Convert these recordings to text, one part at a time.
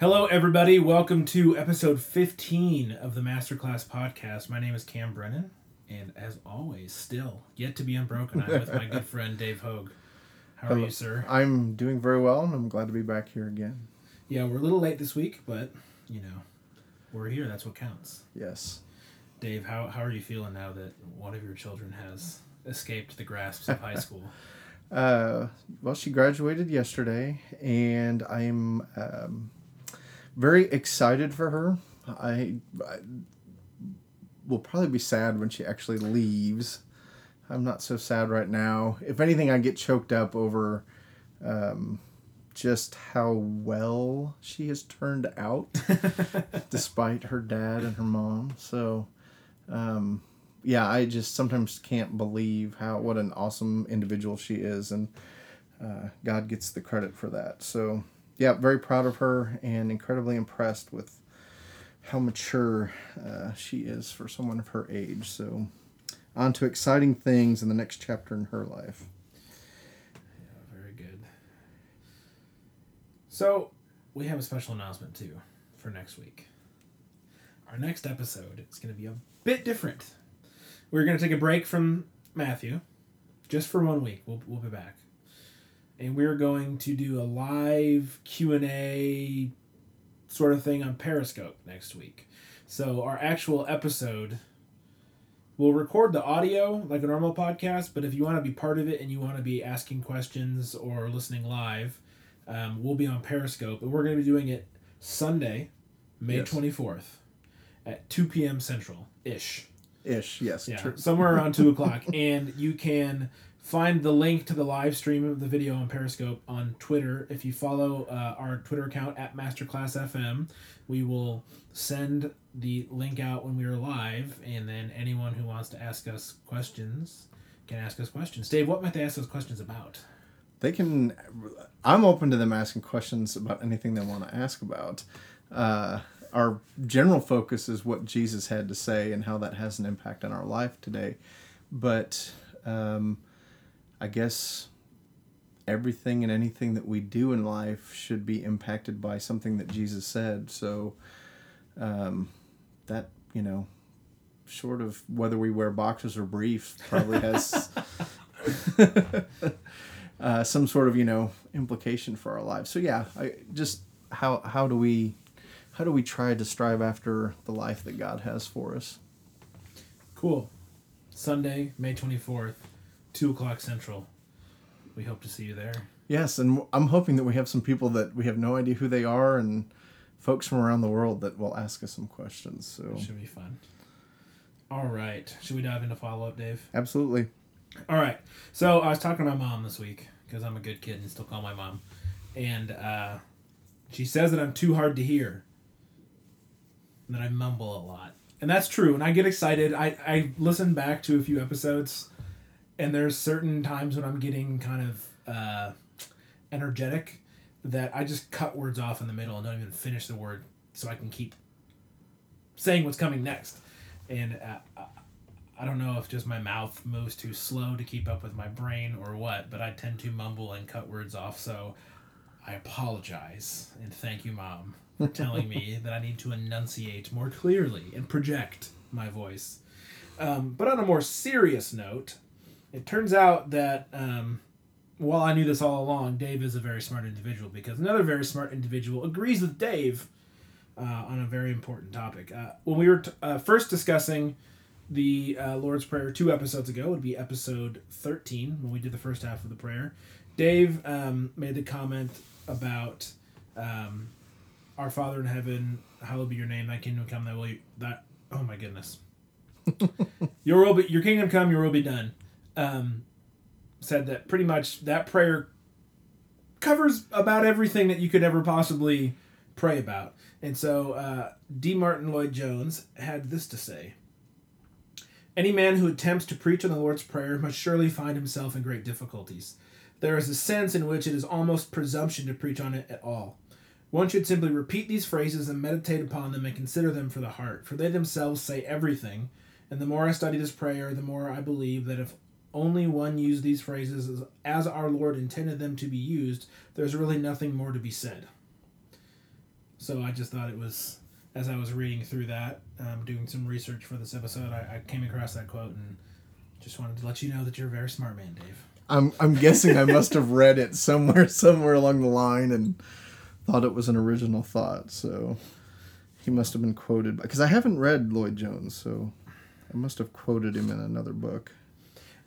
Hello, everybody. Welcome to episode 15 of the Masterclass podcast. My name is Cam Brennan, and as always, still yet to be unbroken, I'm with my good friend Dave Hogue. How are Hello. you, sir? I'm doing very well, and I'm glad to be back here again. Yeah, we're a little late this week, but you know, we're here. That's what counts. Yes. Dave, how, how are you feeling now that one of your children has escaped the grasps of high school? Uh, well, she graduated yesterday, and I'm um, very excited for her. I, I will probably be sad when she actually leaves. I'm not so sad right now. If anything, I get choked up over um, just how well she has turned out, despite her dad and her mom. So, um, yeah, I just sometimes can't believe how what an awesome individual she is, and uh, God gets the credit for that. So, yeah, very proud of her and incredibly impressed with how mature uh, she is for someone of her age. So, on to exciting things in the next chapter in her life. Yeah, very good. So, we have a special announcement too for next week. Our next episode is going to be a bit different. We're going to take a break from Matthew just for one week. We'll, we'll be back. And we're going to do a live Q&A sort of thing on Periscope next week. So, our actual episode We'll record the audio like a normal podcast, but if you want to be part of it and you want to be asking questions or listening live, um, we'll be on Periscope, and we're going to be doing it Sunday, May Yes. twenty fourth, at two p.m. Central ish. Ish, yes. Yeah, true. somewhere around two o'clock, and you can find the link to the live stream of the video on Periscope on Twitter. If you follow uh, our Twitter account at Masterclass FM, we will send the link out when we are live, and then anyone who wants to ask us questions can ask us questions. Dave, what might they ask us questions about? they can i'm open to them asking questions about anything they want to ask about uh, our general focus is what jesus had to say and how that has an impact on our life today but um, i guess everything and anything that we do in life should be impacted by something that jesus said so um, that you know short of whether we wear boxers or briefs probably has uh, some sort of you know implication for our lives. So yeah, I just how how do we how do we try to strive after the life that God has for us? Cool. Sunday, May 24th, 2 o'clock Central. We hope to see you there. Yes, and I'm hoping that we have some people that we have no idea who they are and folks from around the world that will ask us some questions. So It should be fun. All right. Should we dive into follow up, Dave? absolutely. All right. So I was talking to my mom this week because I'm a good kid and still call my mom, and uh, she says that I'm too hard to hear, and that I mumble a lot, and that's true. And I get excited. I I listen back to a few episodes, and there's certain times when I'm getting kind of uh, energetic that I just cut words off in the middle and don't even finish the word so I can keep saying what's coming next. And uh, I don't know if just my mouth moves too slow to keep up with my brain or what, but I tend to mumble and cut words off. So I apologize and thank you, Mom, for telling me that I need to enunciate more clearly and project my voice. Um, but on a more serious note, it turns out that um, while I knew this all along, Dave is a very smart individual because another very smart individual agrees with Dave uh, on a very important topic. Uh, when we were t- uh, first discussing the uh, Lord's Prayer two episodes ago, it would be episode 13 when we did the first half of the prayer, Dave um, made the comment about um, Our Father in heaven, hallowed be your name, thy kingdom come, thy will, that, oh my goodness. your will be, your kingdom come, your will be done. Um, said that pretty much that prayer covers about everything that you could ever possibly pray about. And so uh, D. Martyn Lloyd Jones had this to say Any man who attempts to preach on the Lord's Prayer must surely find himself in great difficulties. There is a sense in which it is almost presumption to preach on it at all. One should simply repeat these phrases and meditate upon them and consider them for the heart, for they themselves say everything. And the more I study this prayer, the more I believe that if only one used these phrases as, as our Lord intended them to be used, there's really nothing more to be said. So I just thought it was as I was reading through that, um, doing some research for this episode, I, I came across that quote and just wanted to let you know that you're a very smart man, Dave. I'm I'm guessing I must have read it somewhere somewhere along the line and thought it was an original thought. So he must have been quoted because I haven't read Lloyd Jones, so I must have quoted him in another book.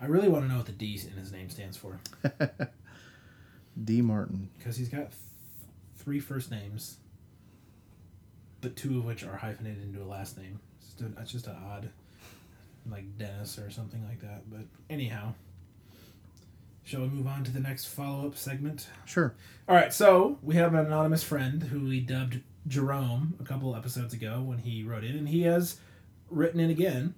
I really want to know what the D in his name stands for D. Martyn. because he's got th- three first names, but two of which are hyphenated into a last name. It's just, a, it's just an odd, like Dennis or something like that. But anyhow, shall we move on to the next follow up segment? Sure. All right, so we have an anonymous friend who we dubbed Jerome a couple episodes ago when he wrote in, and he has written in again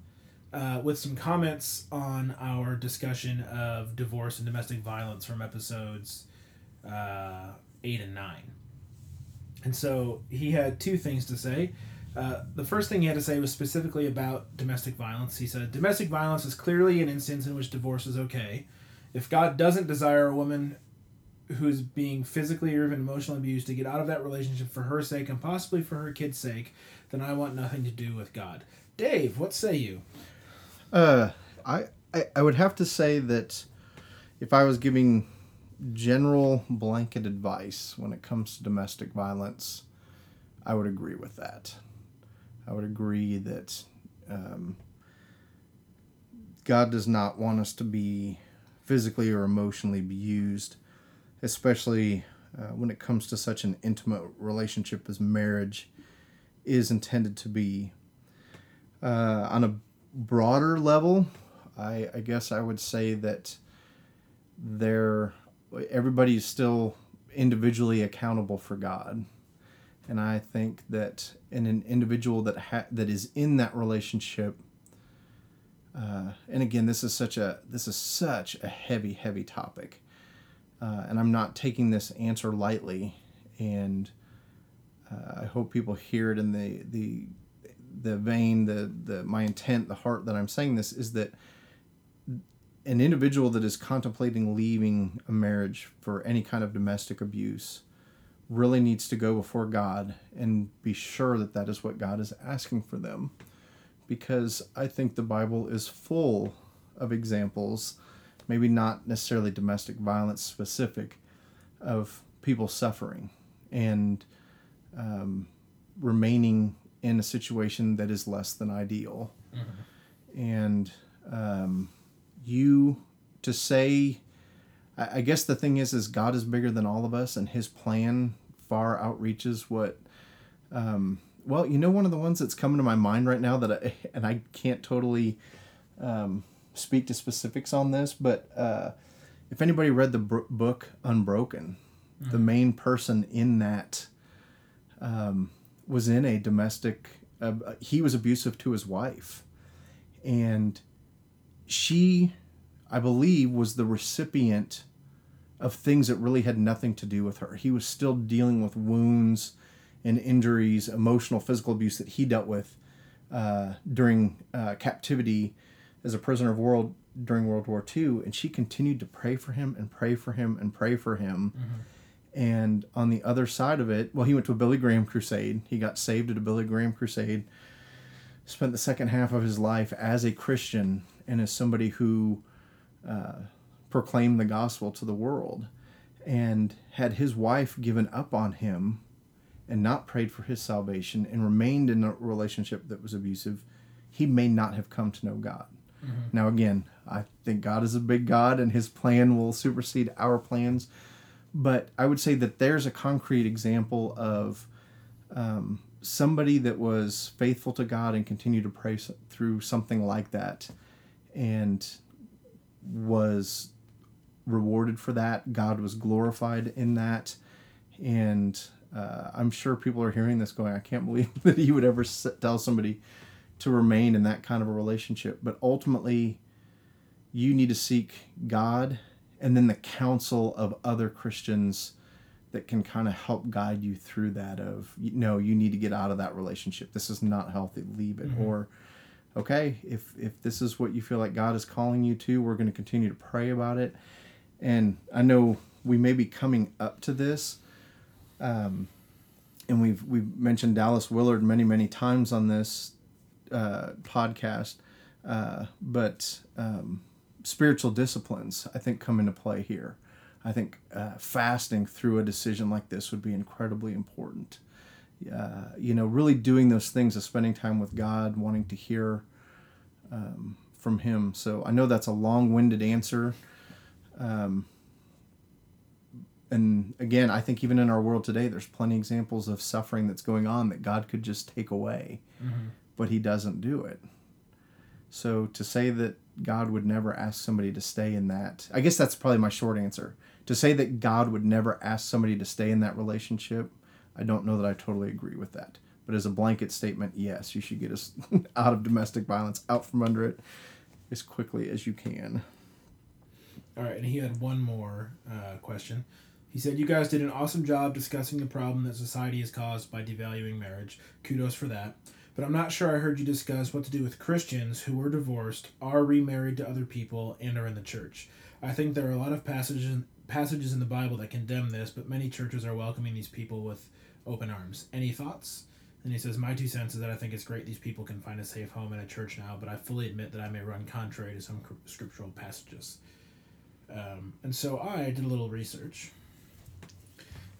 uh, with some comments on our discussion of divorce and domestic violence from episodes uh, eight and nine. And so he had two things to say. Uh, the first thing he had to say was specifically about domestic violence. He said, Domestic violence is clearly an instance in which divorce is okay. If God doesn't desire a woman who's being physically or even emotionally abused to get out of that relationship for her sake and possibly for her kid's sake, then I want nothing to do with God. Dave, what say you? Uh, I, I I would have to say that if I was giving general blanket advice when it comes to domestic violence, I would agree with that. I would agree that um, God does not want us to be physically or emotionally abused, especially uh, when it comes to such an intimate relationship as marriage is intended to be. Uh, on a broader level, I, I guess I would say that there everybody's still individually accountable for God. And I think that in an individual that ha- that is in that relationship, uh, and again, this is such a this is such a heavy, heavy topic, uh, and I'm not taking this answer lightly. And uh, I hope people hear it in the the the vein, the the my intent, the heart that I'm saying this is that an individual that is contemplating leaving a marriage for any kind of domestic abuse really needs to go before God and be sure that that is what God is asking for them. Because I think the Bible is full of examples maybe not necessarily domestic violence specific of people suffering and um, remaining in a situation that is less than ideal. And um, you to say I, I guess the thing is is god is bigger than all of us and his plan far outreaches what um, well you know one of the ones that's coming to my mind right now that I, and i can't totally um, speak to specifics on this but uh, if anybody read the book unbroken the main person in that um, was in a domestic uh, he was abusive to his wife. And she i believe was the recipient of things that really had nothing to do with her. He was still dealing with wounds and injuries emotional physical abuse that he dealt with uh, during uh, captivity as a prisoner of world during world war ii and she continued to pray for him and pray for him and pray for him and on the other side of it well he went to a billy graham crusade he got saved at a billy graham crusade spent the second half of his life as a Christian and as somebody who uh, proclaimed the gospel to the world. And had his wife given up on him and not prayed for his salvation and remained in a relationship that was abusive, he may not have come to know God. Now, again, I think God is a big God and his plan will supersede our plans. But I would say that there's a concrete example of um, somebody that was faithful to God and continued to pray through something like that and was rewarded for that. God was glorified in that. And uh, I'm sure people are hearing this going, I can't believe that he would ever tell somebody to remain in that kind of a relationship. But ultimately, you need to seek God and then the counsel of other Christians that can kind of help guide you through that of no you need to get out of that relationship. This is not healthy. Leave it. Or okay if if this is what you feel like god is calling you to we're going to continue to pray about it. And i know we may be coming up to this um, and we've we've mentioned Dallas Willard many many times on this uh, podcast, uh, but um, spiritual disciplines I think come into play here. I think uh, fasting through a decision like this would be incredibly important. Uh, you know, really doing those things of spending time with God, wanting to hear um, from Him. So I know that's a long-winded answer. Um, and again, I think even in our world today, there's plenty of examples of suffering that's going on that God could just take away, mm-hmm. but He doesn't do it. So to say that God would never ask somebody to stay in that, I guess that's probably my short answer. To say that God would never ask somebody to stay in that relationship, I don't know that I totally agree with that. But as a blanket statement, yes, you should get us out of domestic violence, out from under it as quickly as you can. All right, and he had one more uh, question. He said, You guys did an awesome job discussing the problem that society has caused by devaluing marriage. Kudos for that. But I'm not sure I heard you discuss what to do with Christians who were divorced, are remarried to other people, and are in the church. I think there are a lot of passages passages in the Bible that condemn this, but many churches are welcoming these people with open arms. Any thoughts? And he says, My two cents is that I think it's great these people can find a safe home in a church now, but I fully admit that I may run contrary to some scriptural passages. Um, and so I did a little research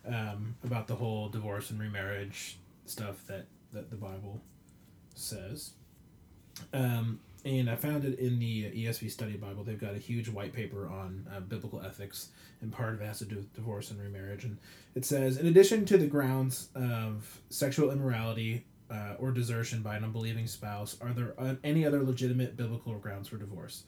um, about the whole divorce and remarriage stuff that, that the Bible says. Um, and I found it in the ESV Study Bible. They've got a huge white paper on uh, biblical ethics, and part of it has to do with divorce and remarriage. And it says, in addition to the grounds of sexual immorality uh, or desertion by an unbelieving spouse, are there uh, any other legitimate biblical grounds for divorce?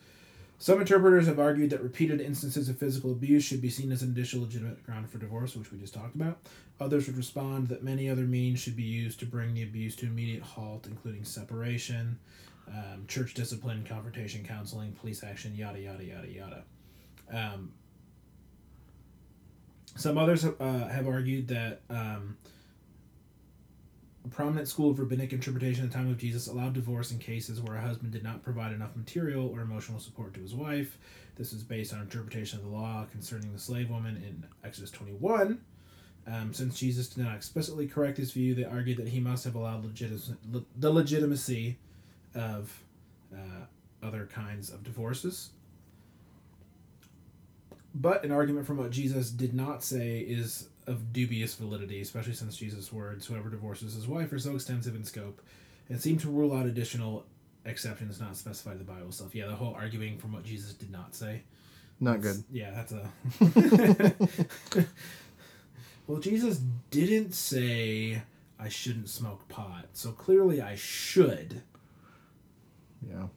Some interpreters have argued that repeated instances of physical abuse should be seen as an additional legitimate ground for divorce, which we just talked about. Others would respond that many other means should be used to bring the abuse to immediate halt, including separation, um, church discipline, confrontation, counseling, police action, yada, yada, yada, yada. Um, some others uh, have argued that um, a prominent school of rabbinic interpretation at the time of Jesus allowed divorce in cases where a husband did not provide enough material or emotional support to his wife. This is based on interpretation of the law concerning the slave woman in Exodus 21. Um, since Jesus did not explicitly correct this view, they argued that he must have allowed legit- the legitimacy of uh, other kinds of divorces. But an argument from what Jesus did not say is of dubious validity, especially since Jesus' words, whoever divorces his wife, are so extensive in scope and seem to rule out additional exceptions not specified in the Bible stuff. Yeah, the whole arguing from what Jesus did not say. Not good. Yeah, that's a. well, Jesus didn't say I shouldn't smoke pot, so clearly I should. Yeah.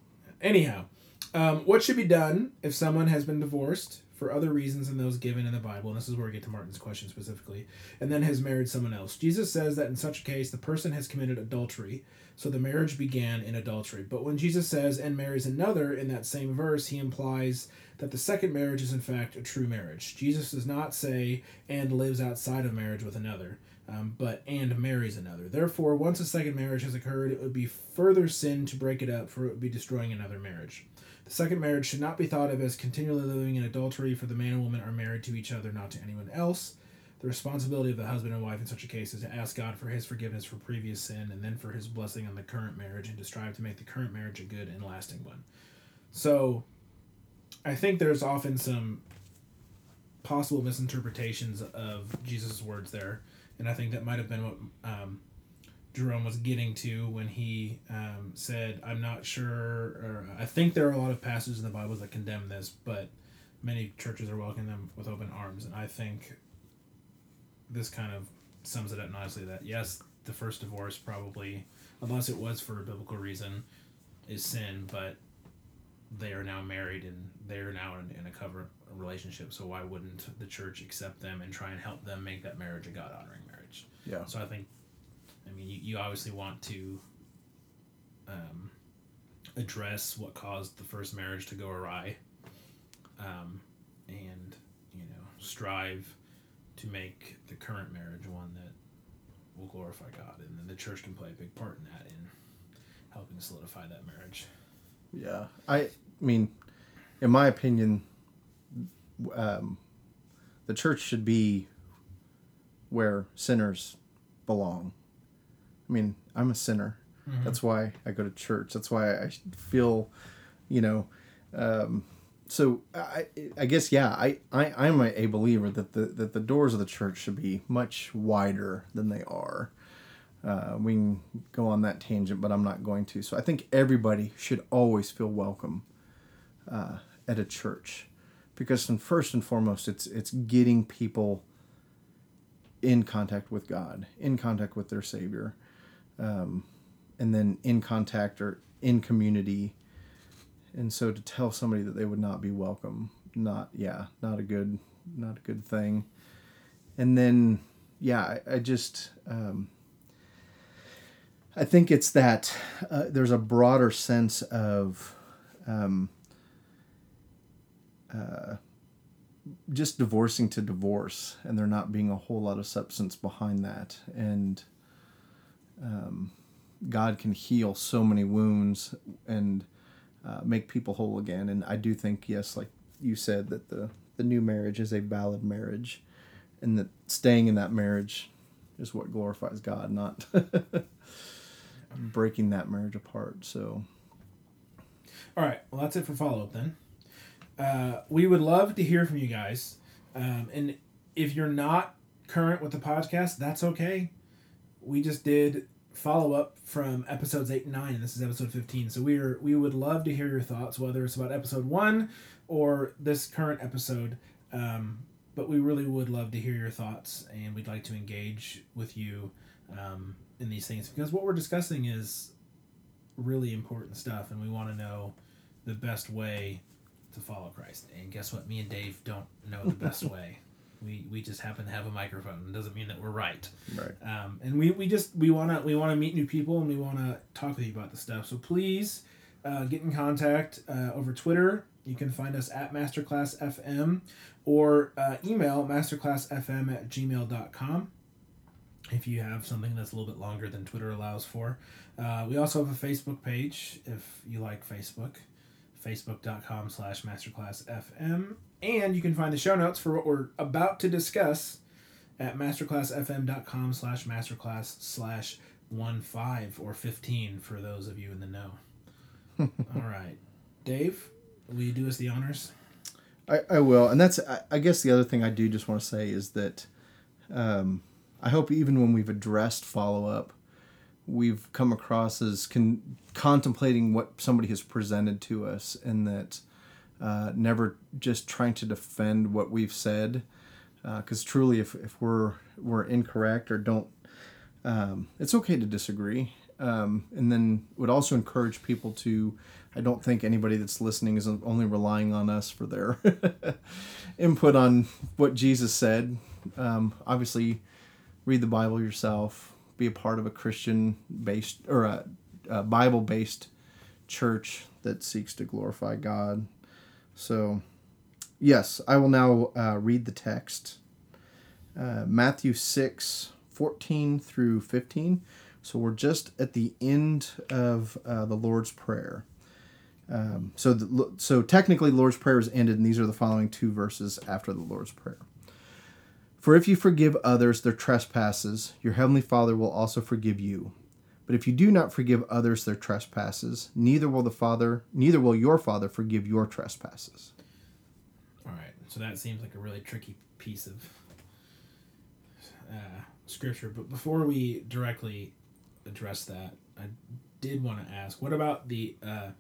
Anyhow, um, what should be done if someone has been divorced for other reasons than those given in the Bible? And this is where we get to Martin's question specifically, and then has married someone else. Jesus says that in such a case, the person has committed adultery, so the marriage began in adultery. But when Jesus says and marries another in that same verse, he implies that the second marriage is in fact a true marriage. Jesus does not say and lives outside of marriage with another um, but and marries another. Therefore, once a second marriage has occurred, it would be further sin to break it up, for it would be destroying another marriage. Second marriage should not be thought of as continually living in adultery, for the man and woman are married to each other, not to anyone else. The responsibility of the husband and wife in such a case is to ask God for his forgiveness for previous sin and then for his blessing on the current marriage and to strive to make the current marriage a good and lasting one. So, I think there's often some possible misinterpretations of Jesus' words there and I think that might have been what um, Jerome was getting to when he um, said, "I'm not sure," or I think there are a lot of passages in the Bible that condemn this, but many churches are welcoming them with open arms, and I think this kind of sums it up nicely. That yes, the first divorce probably, unless it was for a biblical reason, is sin, but they are now married and they are now in, in a cover relationship. So why wouldn't the church accept them and try and help them make that marriage a God honoring marriage? Yeah. So I think, I mean, you, you obviously want to um, address what caused the first marriage to go awry, um, and you know strive to make the current marriage one that will glorify God, and then the church can play a big part in that in helping solidify that marriage. Yeah, I mean, in my opinion, um, the church should be where sinners belong. I mean, I'm a sinner. Mhm. That's why I go to church. That's why I feel, you know, um, so I, I guess yeah, I, I I'm a, believer that the that the doors of the church should be much wider than they are. Uh, we can go on that tangent, but I'm not going to. So I think everybody should always feel welcome uh, at a church, because and first and foremost, it's it's getting people in contact with God, in contact with their Savior, um, and then in contact or in community. And so to tell somebody that they would not be welcome, not yeah, not a good, not a good thing. And then yeah, I, I just. Um, I think it's that uh, there's a broader sense of um, uh, just divorcing to divorce, and there not being a whole lot of substance behind that. And um, God can heal so many wounds and uh, make people whole again. And I do think, yes, like you said, that the, the new marriage is a valid marriage, and that staying in that marriage is what glorifies God, not breaking that marriage apart. So, All right. Well, that's it for follow up then. Uh, we would love to hear from you guys. Um, and if you're not current with the podcast, that's okay. We just did follow up from episodes 8 and 9 and this is episode 15 so we are we would love to hear your thoughts whether it's about episode 1 or this current episode um, but we really would love to hear your thoughts and we'd like to engage with you um, in these things because what we're discussing is really important stuff and we want to know the best way to follow Christ. And guess what? Me and Dave don't know the best way. We, we just happen to have a microphone. It doesn't mean that we're right. right. Um, and we, we just we wanna we wanna meet new people and we wanna talk with you about the stuff. So please uh, get in contact uh, over Twitter. You can find us at masterclassfm or uh, email masterclassfm at gmail.com if you have something that's a little bit longer than Twitter allows for. Uh, we also have a Facebook page if you like Facebook, facebook.com slash masterclassfm. And you can find the show notes for what we're about to discuss at masterclassfm.com slash masterclass slash 1 5 or 15 for those of you in the know. All right. Dave, will you do us the honors? I, I will, and that's I, I guess the other thing I do just want to say is that um, I hope even when we've addressed follow up, we've come across as con- contemplating what somebody has presented to us, and that uh, never just trying to defend what we've said, because truly, if, if we're we're incorrect or don't, um, it's okay to disagree. Um, and then would also encourage people to I don't think anybody that's listening is only relying on us for their input on what Jesus said. Um, obviously, read the Bible yourself. Be a part of a Christian based or a, a Bible based church that seeks to glorify God. So, yes, I will now uh, read the text. Uh, Matthew 6, 14 through 15. So we're just at the end of uh, the Lord's Prayer. Um, so, the, so technically, Lord's Prayer is ended, and these are the following two verses after the Lord's Prayer. For if you forgive others their trespasses, your heavenly Father will also forgive you. But if you do not forgive others their trespasses, neither will the Father, neither will your Father forgive your trespasses. All right. So that seems like a really tricky piece of uh, scripture. But before we directly address that, I did want to ask, what about the uh,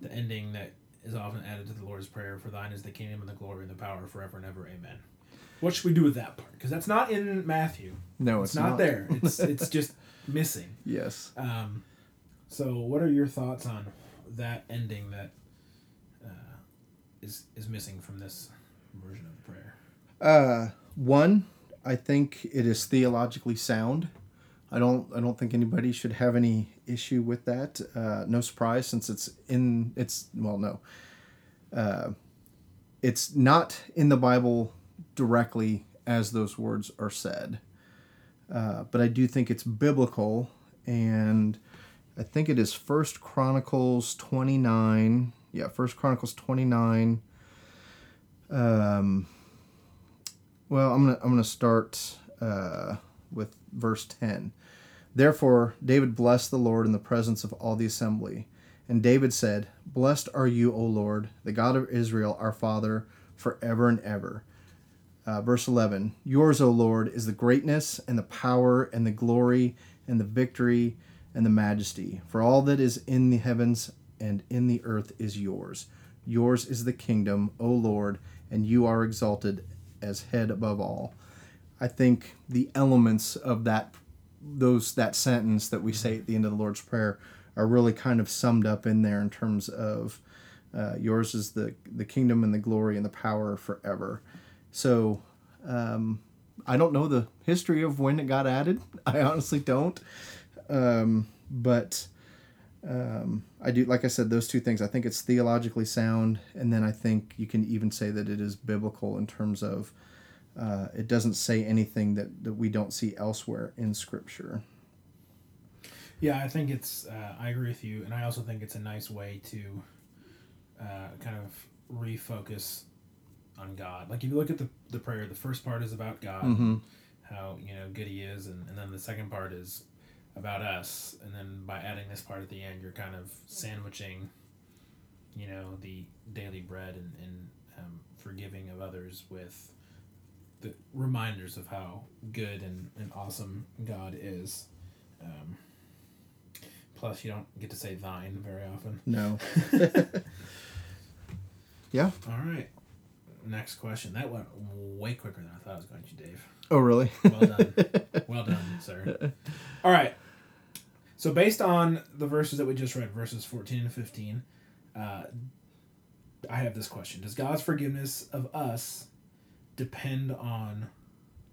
the ending that is often added to the Lord's Prayer? For Thine is the kingdom and the glory and the power forever and ever. Amen. What should we do with that part? Because that's not in Matthew. No, it's, it's, not, there. It's it's just missing. Yes. Um, so, what are your thoughts on that ending that uh, is is missing from this version of the prayer? Uh, one, I think it is theologically sound. I don't. I don't think anybody should have any issue with that. Uh, no surprise, since it's in. It's well, no. Uh, it's not in the Bible directly as those words are said, uh, but I do think it's biblical, and I think it is First Chronicles twenty nine. Yeah, First Chronicles twenty nine. Um, well, I'm gonna I'm gonna start uh, with verse ten. Therefore, David blessed the Lord in the presence of all the assembly. And David said, Blessed are you, O Lord, the God of Israel, our Father, forever and ever. Uh, verse 11 Yours, O Lord, is the greatness and the power and the glory and the victory and the majesty. For all that is in the heavens and in the earth is yours. Yours is the kingdom, O Lord, and you are exalted as head above all. I think the elements of that those that sentence that we say at the end of the Lord's Prayer are really kind of summed up in there in terms of uh, yours is the the kingdom and the glory and the power forever. So um, I don't know the history of when it got added. I honestly don't. Um, but um, I do, like I said, those two things. I think it's theologically sound, and then I think you can even say that it is biblical in terms of uh, it doesn't say anything that, that we don't see elsewhere in Scripture. Yeah, I think it's. Uh, I agree with you, and I also think it's a nice way to uh, kind of refocus on God. Like if you look at the the prayer, the first part is about God, Mm-hmm. how you know good He is, and, and then the second part is about us, and then by adding this part at the end, you're kind of sandwiching, you know, the daily bread and, and um, forgiving of others with the reminders of how good and, and awesome God is. Um, plus, you don't get to say thine very often. No. yeah. All right. Next question. That went way quicker than I thought it was going to, Dave. Oh, really? Well done. well done, sir. All right. So, based on the verses that we just read, verses 14 and 15, uh, I have this question Does God's forgiveness of us depend on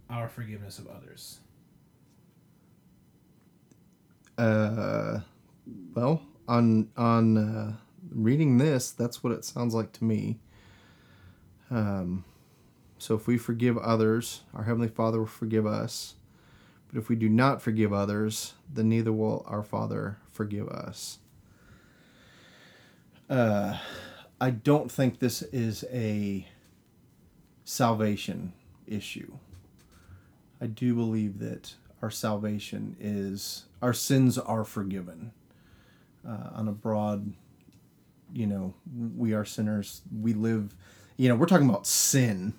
our forgiveness of others? Uh, well, on on uh, reading this, that's what it sounds like to me. Um, so if we forgive others, our heavenly Father will forgive us. But if we do not forgive others, then neither will our Father forgive us. Uh, I don't think this is a salvation issue. I do believe that our salvation is our sins are forgiven uh, on a broad you know we are sinners we live you know we're talking about sin.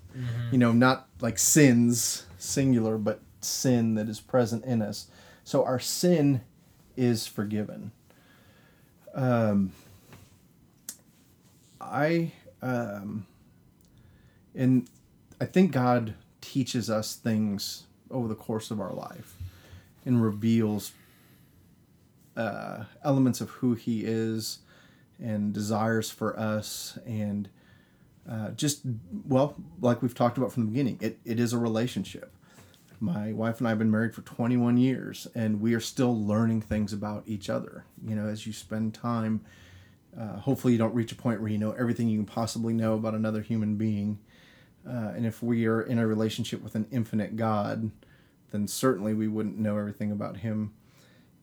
You know not like sins singular but sin that is present in us. So our sin is forgiven. Um i um and i think god teaches us things over the course of our life and reveals uh, elements of who he is and desires for us and uh, just well like we've talked about from the beginning it, it is a relationship. My wife and i have been married for 21 years and we are still learning things about each other. You know as you spend time uh, hopefully you don't reach a point where you know everything you can possibly know about another human being. Uh, and if we are in a relationship with an infinite god then certainly we wouldn't know everything about him.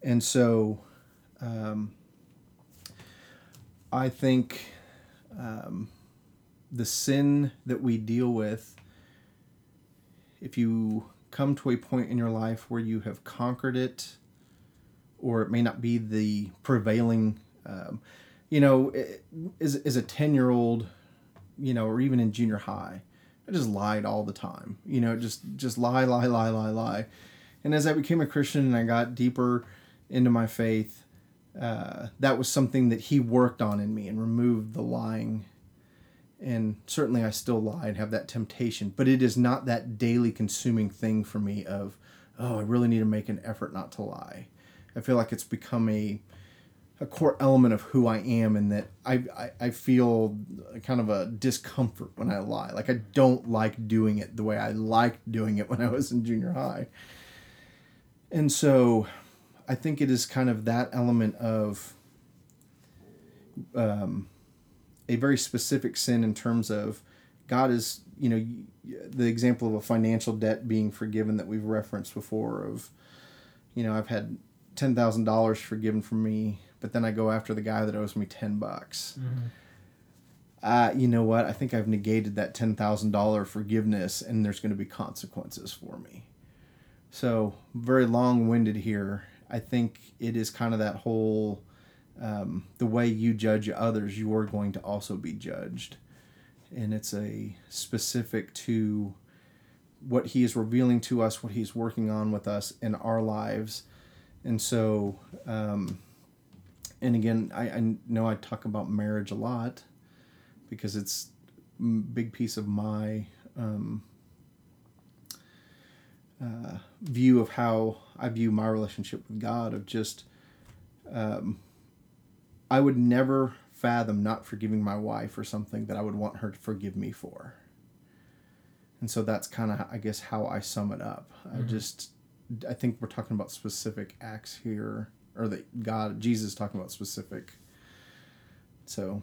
And so um, I think um, the sin that we deal with, if you come to a point in your life where you have conquered it, or it may not be the prevailing, um, you know, as, as a 10 year old, you know, or even in junior high, I just lied all the time, you know, just, just lie, lie, lie, lie, lie. And as I became a Christian and I got deeper into my faith, uh, that was something that he worked on in me and removed the lying. And certainly I still lie and have that temptation, but it is not that daily consuming thing for me of, oh, I really need to make an effort not to lie. I feel like it's become a a core element of who I am and that I, I, I feel kind of a discomfort when I lie. Like I don't like doing it the way I liked doing it when I was in junior high. And so I think it is kind of that element of um, a very specific sin in terms of God is, you know, the example of a financial debt being forgiven that we've referenced before of, you know, I've had ten thousand dollars forgiven from me, but then I go after the guy that owes me ten bucks. Uh, you know what? I think I've negated that ten thousand dollar forgiveness, and there's going to be consequences for me. So very long winded here. I think it is kind of that whole um, the way you judge others, you are going to also be judged. And it's a specific to what he is revealing to us, what he's working on with us in our lives. And so, um, and again, I, I know I talk about marriage a lot because it's a big piece of my um, uh, view of how I view my relationship with God of just um, I would never fathom not forgiving my wife for something that I would want her to forgive me for. And so that's kind of I guess how I sum it up. Mm-hmm. I just I think we're talking about specific acts here or that God Jesus talking about specific. So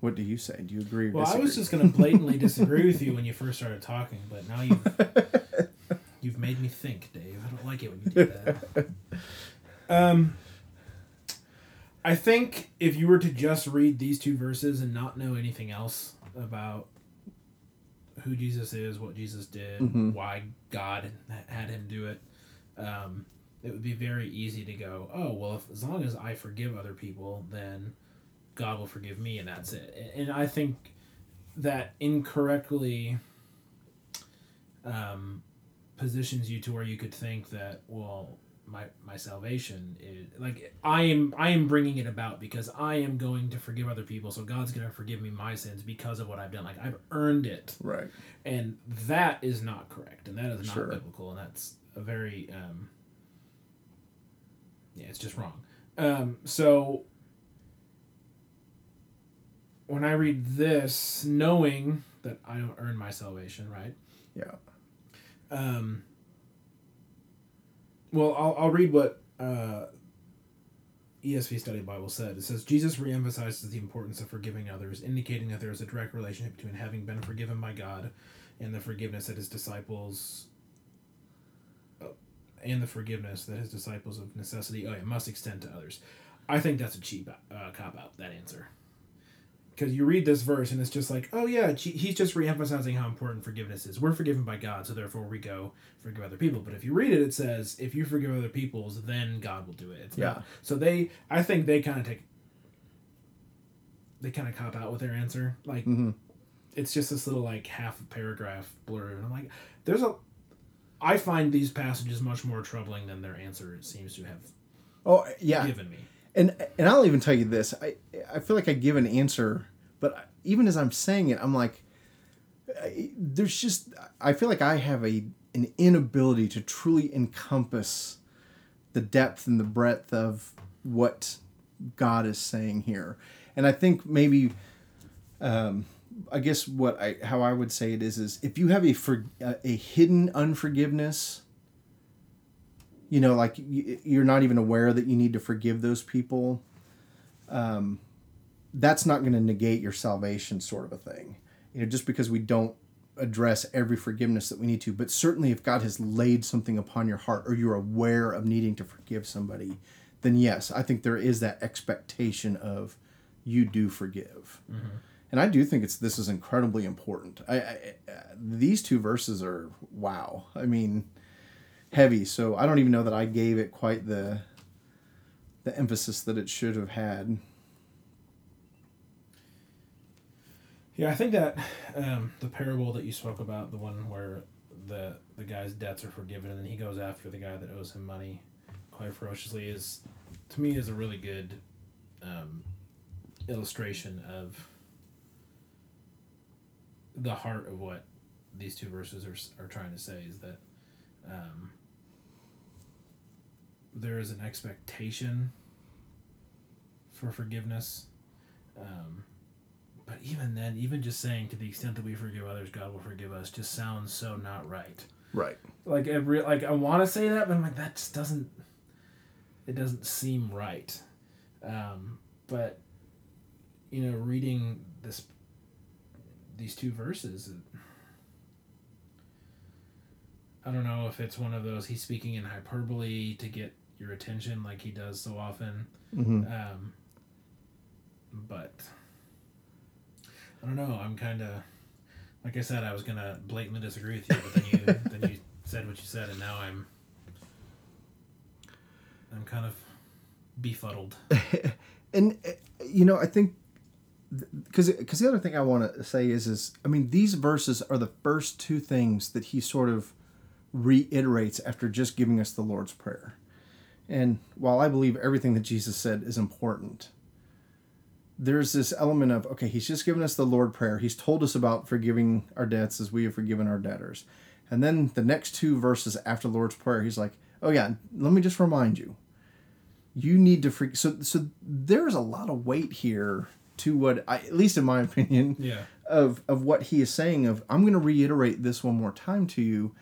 what do you say? Do you agree? well, disagree? I was just going to blatantly disagree with you when you first started talking, but now you've you've made me think, Dave. I don't like it when you do that. Um, I think if you were to just read these two verses and not know anything else about who Jesus is, what Jesus did, mm-hmm. why God had him do it, um, it would be very easy to go, oh, well, if, as long as I forgive other people, then God will forgive me, and that's it. And I think that incorrectly um, positions you to where you could think that, well, my my salvation is like I am I am bringing it about because I am going to forgive other people. So God's going to forgive me my sins because of what I've done. Like I've earned it. Right. And that is not correct. And that is not sure. biblical. And that's a very um yeah it's just wrong. Um so when I read this knowing that I don't earn my salvation right? Yeah. Um well, I'll, I'll read what uh, ESV Study Bible said. It says Jesus reemphasizes the importance of forgiving others, indicating that there is a direct relationship between having been forgiven by God and the forgiveness that his disciples uh, and the forgiveness that his disciples of necessity oh yeah, must extend to others. I think that's a cheap uh, cop out. That answer because you read this verse and it's just like, oh yeah, he's just reemphasizing how important forgiveness is. We're forgiven by God, so therefore we go forgive other people. But if you read it, it says if you forgive other people's, then God will do it. It's yeah. Not, so they, I think they kind of take, they kind of cop out with their answer. Like, mm-hmm. it's just this little like half a paragraph blur, and I'm like, there's a. I find these passages much more troubling than their answer seems to have. Oh yeah. Given me and and I'll even tell you this. I I feel like I give an answer, but even as I'm saying it, I'm like, I, there's just I feel like I have a an inability to truly encompass the depth and the breadth of what God is saying here, and I think maybe. Um, I guess what I how I would say it is is if you have a for, a, a hidden unforgiveness you know like you're not even aware that you need to forgive those people um, that's not going to negate your salvation sort of a thing. You know just because we don't address every forgiveness that we need to but certainly if god has laid something upon your heart or you're aware of needing to forgive somebody then yes i think there is that expectation of you do forgive. Mm-hmm. and i do think it's this is incredibly important. I, I, these two verses are wow. I mean heavy. So I don't even know that I gave it quite the the emphasis that it should have had. Yeah, I think that um, the parable that you spoke about, the one where the the guy's debts are forgiven and then he goes after the guy that owes him money quite ferociously, is to me is a really good um, illustration of the heart of what these two verses are, are trying to say is that um, there is an expectation for forgiveness. Um, but even then, even just saying to the extent that we forgive others, God will forgive us, just sounds so not right. Right. Like every like I want to say that, but I'm like that just doesn't. It doesn't seem right. Um, but you know, reading this these two verses. I don't know if it's one of those he's speaking in hyperbole to get your attention like he does so often. Mm-hmm. Um, but I don't know. I'm kind of like I said. I was gonna blatantly disagree with you, but then you then you said what you said, and now I'm I'm kind of befuddled. and uh, you know, I think because because the other thing I want to say is is I mean these verses are the first two things that he sort of reiterates after just giving us the Lord's prayer. And while I believe everything that Jesus said is important, there's this element of okay, he's just given us the Lord prayer. He's told us about forgiving our debts as we have forgiven our debtors. And then the next two verses after the Lord's prayer, he's like, "Oh yeah, let me just remind you. You need to forgive." So so there's a lot of weight here to what I, at least in my opinion, Yeah. of of what he is saying of I'm going to reiterate this one more time to you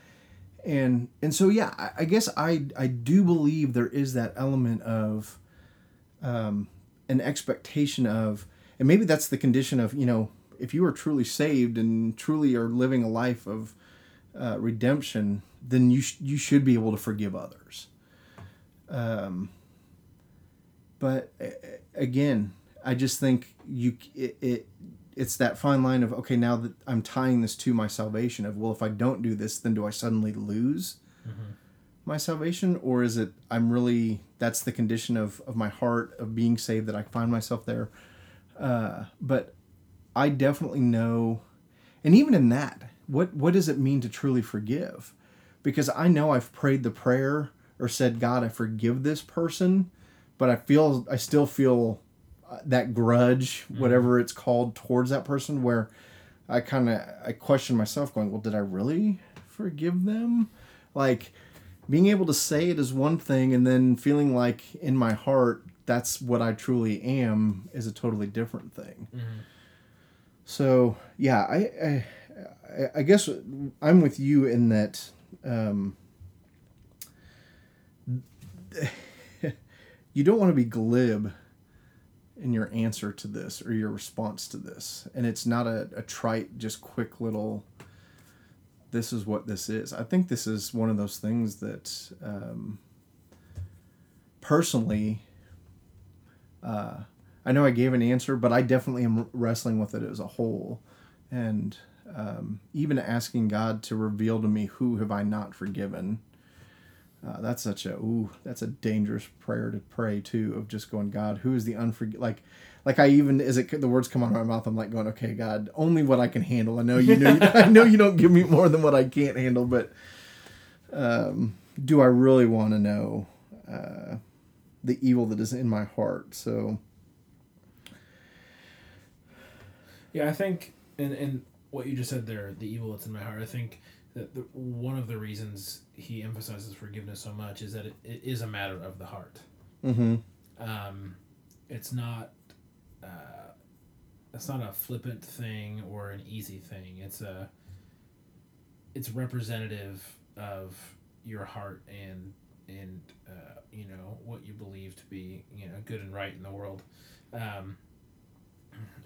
and and so yeah I, I guess I I do believe there is that element of um an expectation of and maybe that's the condition of you know if you are truly saved and truly are living a life of uh, redemption then you sh- you should be able to forgive others. Um but again I just think you it, it it's that fine line of okay now that I'm tying this to my salvation of well if I don't do this then do I suddenly lose my salvation? Or is it I'm really that's the condition of of my heart of being saved that I find myself there. Uh, but I definitely know and even in that what what does it mean to truly forgive? Because I know I've prayed the prayer or said God I forgive this person but I feel I still feel that grudge whatever it's called towards that person where I kind of I question myself going well did I really forgive them? Like being able to say it is one thing and then feeling like in my heart that's what I truly am is a totally different thing. So yeah I, I I- I guess I'm with you in that um, you don't want to be glib in your answer to this or your response to this. And it's not a, a trite, just quick little, this is what this is. I think this is one of those things that um, personally, uh, I know I gave an answer, but I definitely am wrestling with it as a whole. And um, even asking God to reveal to me who have I not forgiven. Uh, that's such a ooh, that's a dangerous prayer to pray too. Of just going, God, who is the unforg like, like I even as it the words come out of my mouth, I'm like going, okay, God, only what I can handle. I know you know, I know you don't give me more than what I can't handle, but um, do I really want to know uh, the evil that is in my heart? So Yeah, I think, and and what you just said there, the evil that's in my heart. I think that the, one of the reasons he emphasizes forgiveness so much is that it, it is a matter of the heart. mm-hmm. Um, it's not. Uh, it's not a flippant thing or an easy thing. It's a. It's representative of your heart and and uh, you know what you believe to be you know good and right in the world, um,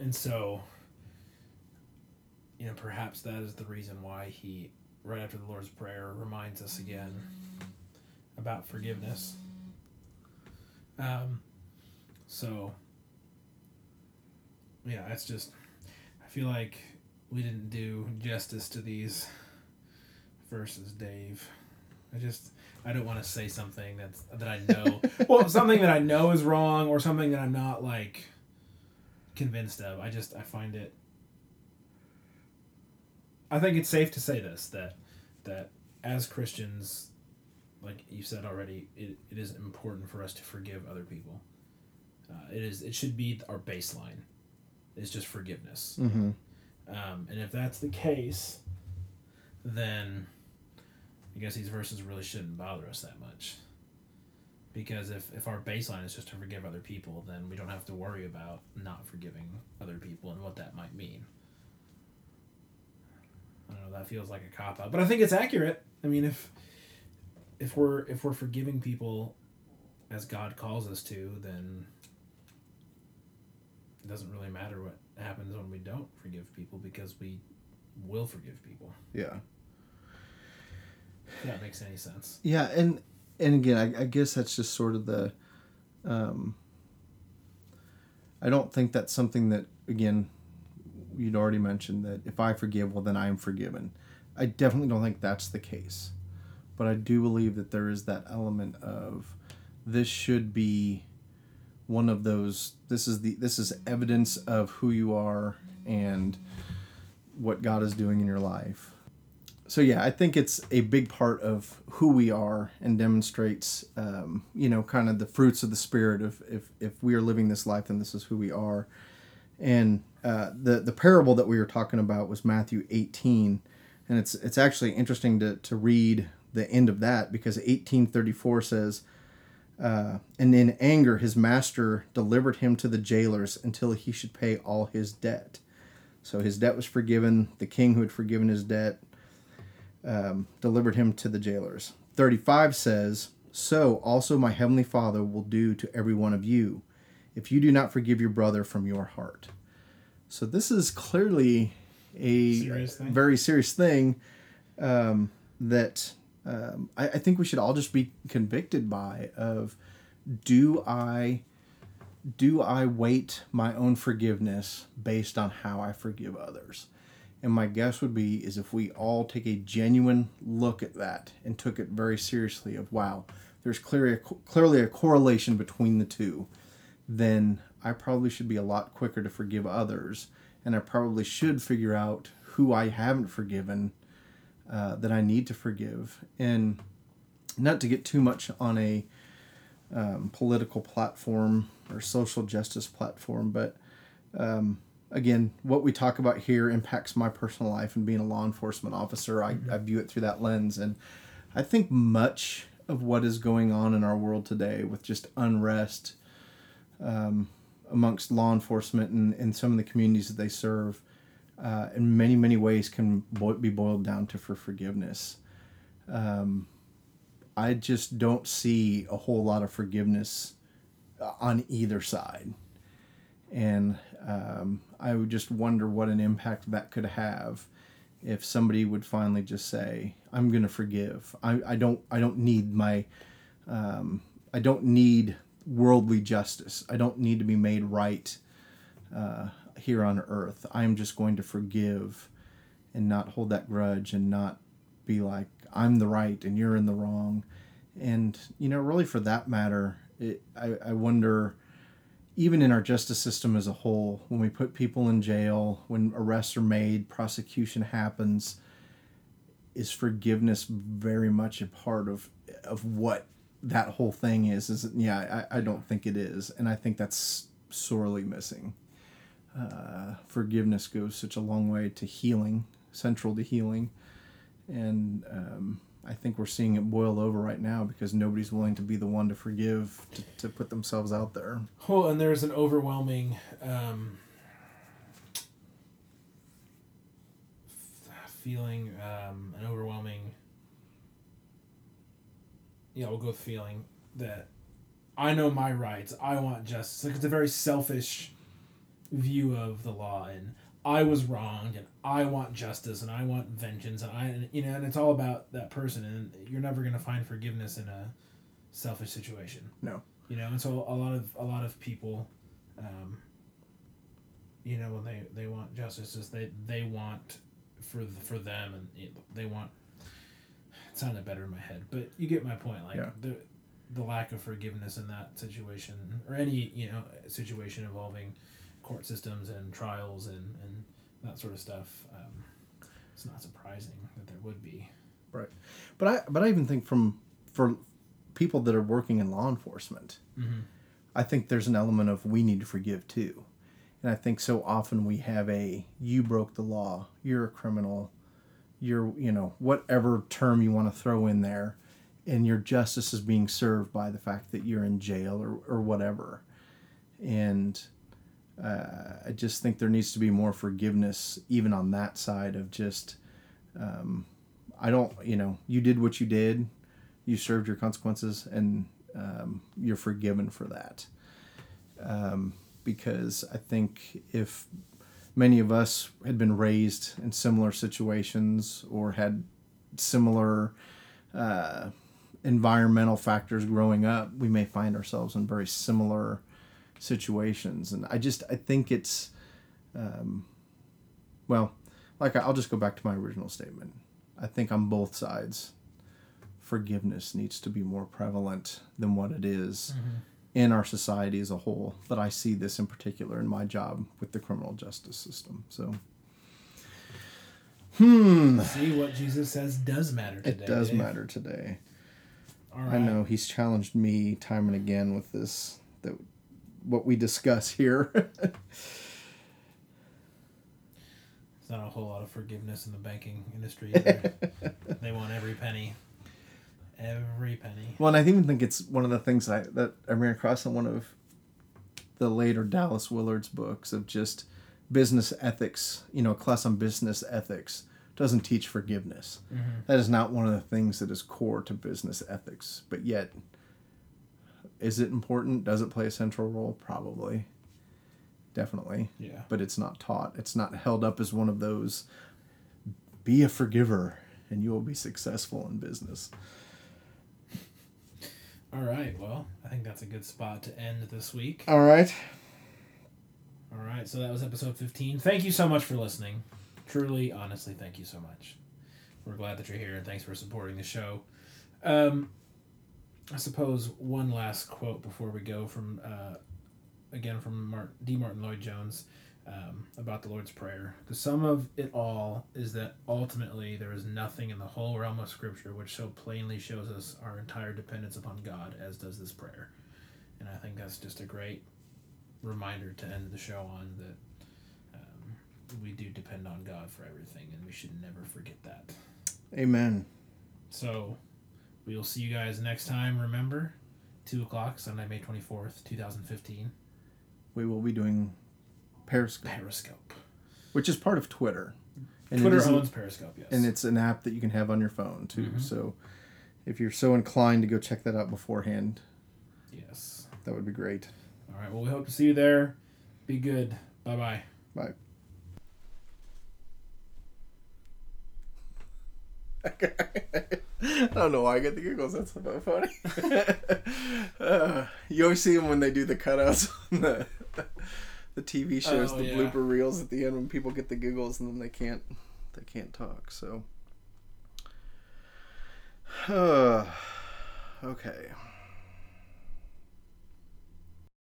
and so. You know, perhaps that is the reason why he, right after the Lord's Prayer, reminds us again about forgiveness. Um, so, yeah, it's just, I feel like we didn't do justice to these verses, Dave. I just, I don't want to say something that's that I know, well, something that I know is wrong or something that I'm not like convinced of. I just, I find it. I think it's safe to say this that that as Christians, like you said already, it, it is important for us to forgive other people. Uh, it is it should be our baseline. It's just forgiveness. Mm-hmm. Um, and if that's the case, then I guess these verses really shouldn't bother us that much. Because if, if our baseline is just to forgive other people, then we don't have to worry about not forgiving other people and what that might mean. I don't know, that feels like a cop out. But I think it's accurate. I mean if if we're if we're forgiving people as God calls us to, then it doesn't really matter what happens when we don't forgive people because we will forgive people. Yeah. If that makes any sense. Yeah, and and again, I, I guess that's just sort of the. Um, I don't think that's something that again, you'd already mentioned that if I forgive, well, then I am forgiven. I definitely don't think that's the case, but I do believe that there is that element of this should be one of those this is the this is evidence of who you are and what God is doing in your life. So yeah, I think it's a big part of who we are and demonstrates, um, you know, kind of the fruits of the spirit. Of if if we are living this life, then this is who we are. And uh, the the parable that we were talking about was Matthew eighteen, and it's it's actually interesting to to read the end of that because eighteen thirty four says. Uh, and in anger, his master delivered him to the jailers until he should pay all his debt. So his debt was forgiven. The king who had forgiven his debt um, delivered him to the jailers. 35 says, So also my heavenly Father will do to every one of you if you do not forgive your brother from your heart. So this is clearly a Serious thing. very serious thing um, that um, I, I think we should all just be convicted by of do I do I weight my own forgiveness based on how I forgive others? And my guess would be is if we all take a genuine look at that and took it very seriously of wow, there's clearly a, clearly a correlation between the two, then I probably should be a lot quicker to forgive others, and I probably should figure out who I haven't forgiven uh, that I need to forgive, and not to get too much on a um, political platform or social justice platform, but um, again, what we talk about here impacts my personal life and being a law enforcement officer. I, I view it through that lens, and I think much of what is going on in our world today with just unrest um, amongst law enforcement and, and some of the communities that they serve uh, in many many ways can bo- be boiled down to for forgiveness. Um, i just don't see a whole lot of forgiveness uh, on either side. And um, i would just wonder what an impact that could have if somebody would finally just say i'm going to forgive. I, I don't i don't need my um, i don't need worldly justice. I don't need to be made right uh, here on earth. I'm just going to forgive and not hold that grudge and not be like i'm the right and you're in the wrong. And you know really for that matter it, I, I wonder even in our justice system as a whole, when we put people in jail, when arrests are made, prosecution happens, is forgiveness very much a part of of what that whole thing is? Is yeah, I, I don't think it is, and I think that's sorely missing. Uh, forgiveness goes such a long way to healing, central to healing, and um, I think we're seeing it boil over right now because nobody's willing to be the one to forgive, to, to put themselves out there. Well, and there's an overwhelming um, feeling, um, an overwhelming. Yeah, we'll go with feeling that I know my rights. I want justice. Like it's a very selfish view of the law, and I was wronged, and I want justice, and I want vengeance, and I, and, you know, and it's all about that person, and you're never gonna find forgiveness in a selfish situation No. you know and so a lot of a lot of people um, you know when they they want justice is they they want for the, for them and they want it sounded better in my head but you get my point like Yeah. the the lack of forgiveness in that situation or any you know situation involving court systems and trials and and that sort of stuff um, it's not surprising that there would be Right. But I but I even think from for people that are working in law enforcement, mm-hmm. I think there's an element of we need to forgive too. And I think so often we have a you broke the law, you're a criminal, you're you know, whatever term you want to throw in there, and your justice is being served by the fact that you're in jail or, or whatever. And uh, I just think there needs to be more forgiveness even on that side of just um, I don't, you know, you did what you did, you served your consequences, and um, you're forgiven for that. Um, because I think if many of us had been raised in similar situations or had similar uh, environmental factors growing up, we may find ourselves in very similar situations. And I just, I think it's, um, well, like I'll just go back to my original statement. I think on both sides, forgiveness needs to be more prevalent than what it is Mm-hmm. In our society as a whole. But I see this in particular in my job with the criminal justice system. So, hmm, See what Jesus says does matter today. it does Dave. matter today. All right. I know he's challenged me time and again with this that what we discuss here. There's not a whole lot of forgiveness in the banking industry. Either. they want every penny. Every penny. well, and I even think it's one of the things I that I ran across in one of the later Dallas Willard's books of just business ethics. You know, a class on business ethics doesn't teach forgiveness. Mm-hmm. That is not one of the things that is core to business ethics. But yet, is it important? Does it play a central role? Probably. Definitely. Yeah. but it's not taught. It's not held up as one of those be a forgiver and you will be successful in business. All right. Well, I think that's a good spot to end this week. All right. All right. So that was episode 15. Thank you so much for listening. Truly, honestly, thank you so much. We're glad that you're here and thanks for supporting the show. Um, I suppose one last quote before we go from, uh, again, from Mart- D. Martyn Lloyd Jones um, about the Lord's Prayer. The sum of it all is that ultimately there is nothing in the whole realm of Scripture which so plainly shows us our entire dependence upon God as does this prayer. And I think that's just a great reminder to end the show on that um, we do depend on God for everything, and we should never forget that. Amen. So we will see you guys next time. Remember, two o'clock Sunday, May twenty fourth, two thousand fifteen. We will be doing Periscope, Periscope. which is part of Twitter. And Twitter owns Periscope. Yes. and it's an app that you can have on your phone too. Mhm. So if you're so inclined to go check that out beforehand, yes. that would be great. All right. Well, we hope to see you there. Be good. Bye bye. Bye. I don't know why I get the giggles. That's so funny. uh, you always see them when they do the cutouts on the the TV shows, Oh, the yeah. blooper reels at the end when people get the giggles and then they can't they can't talk. So, okay.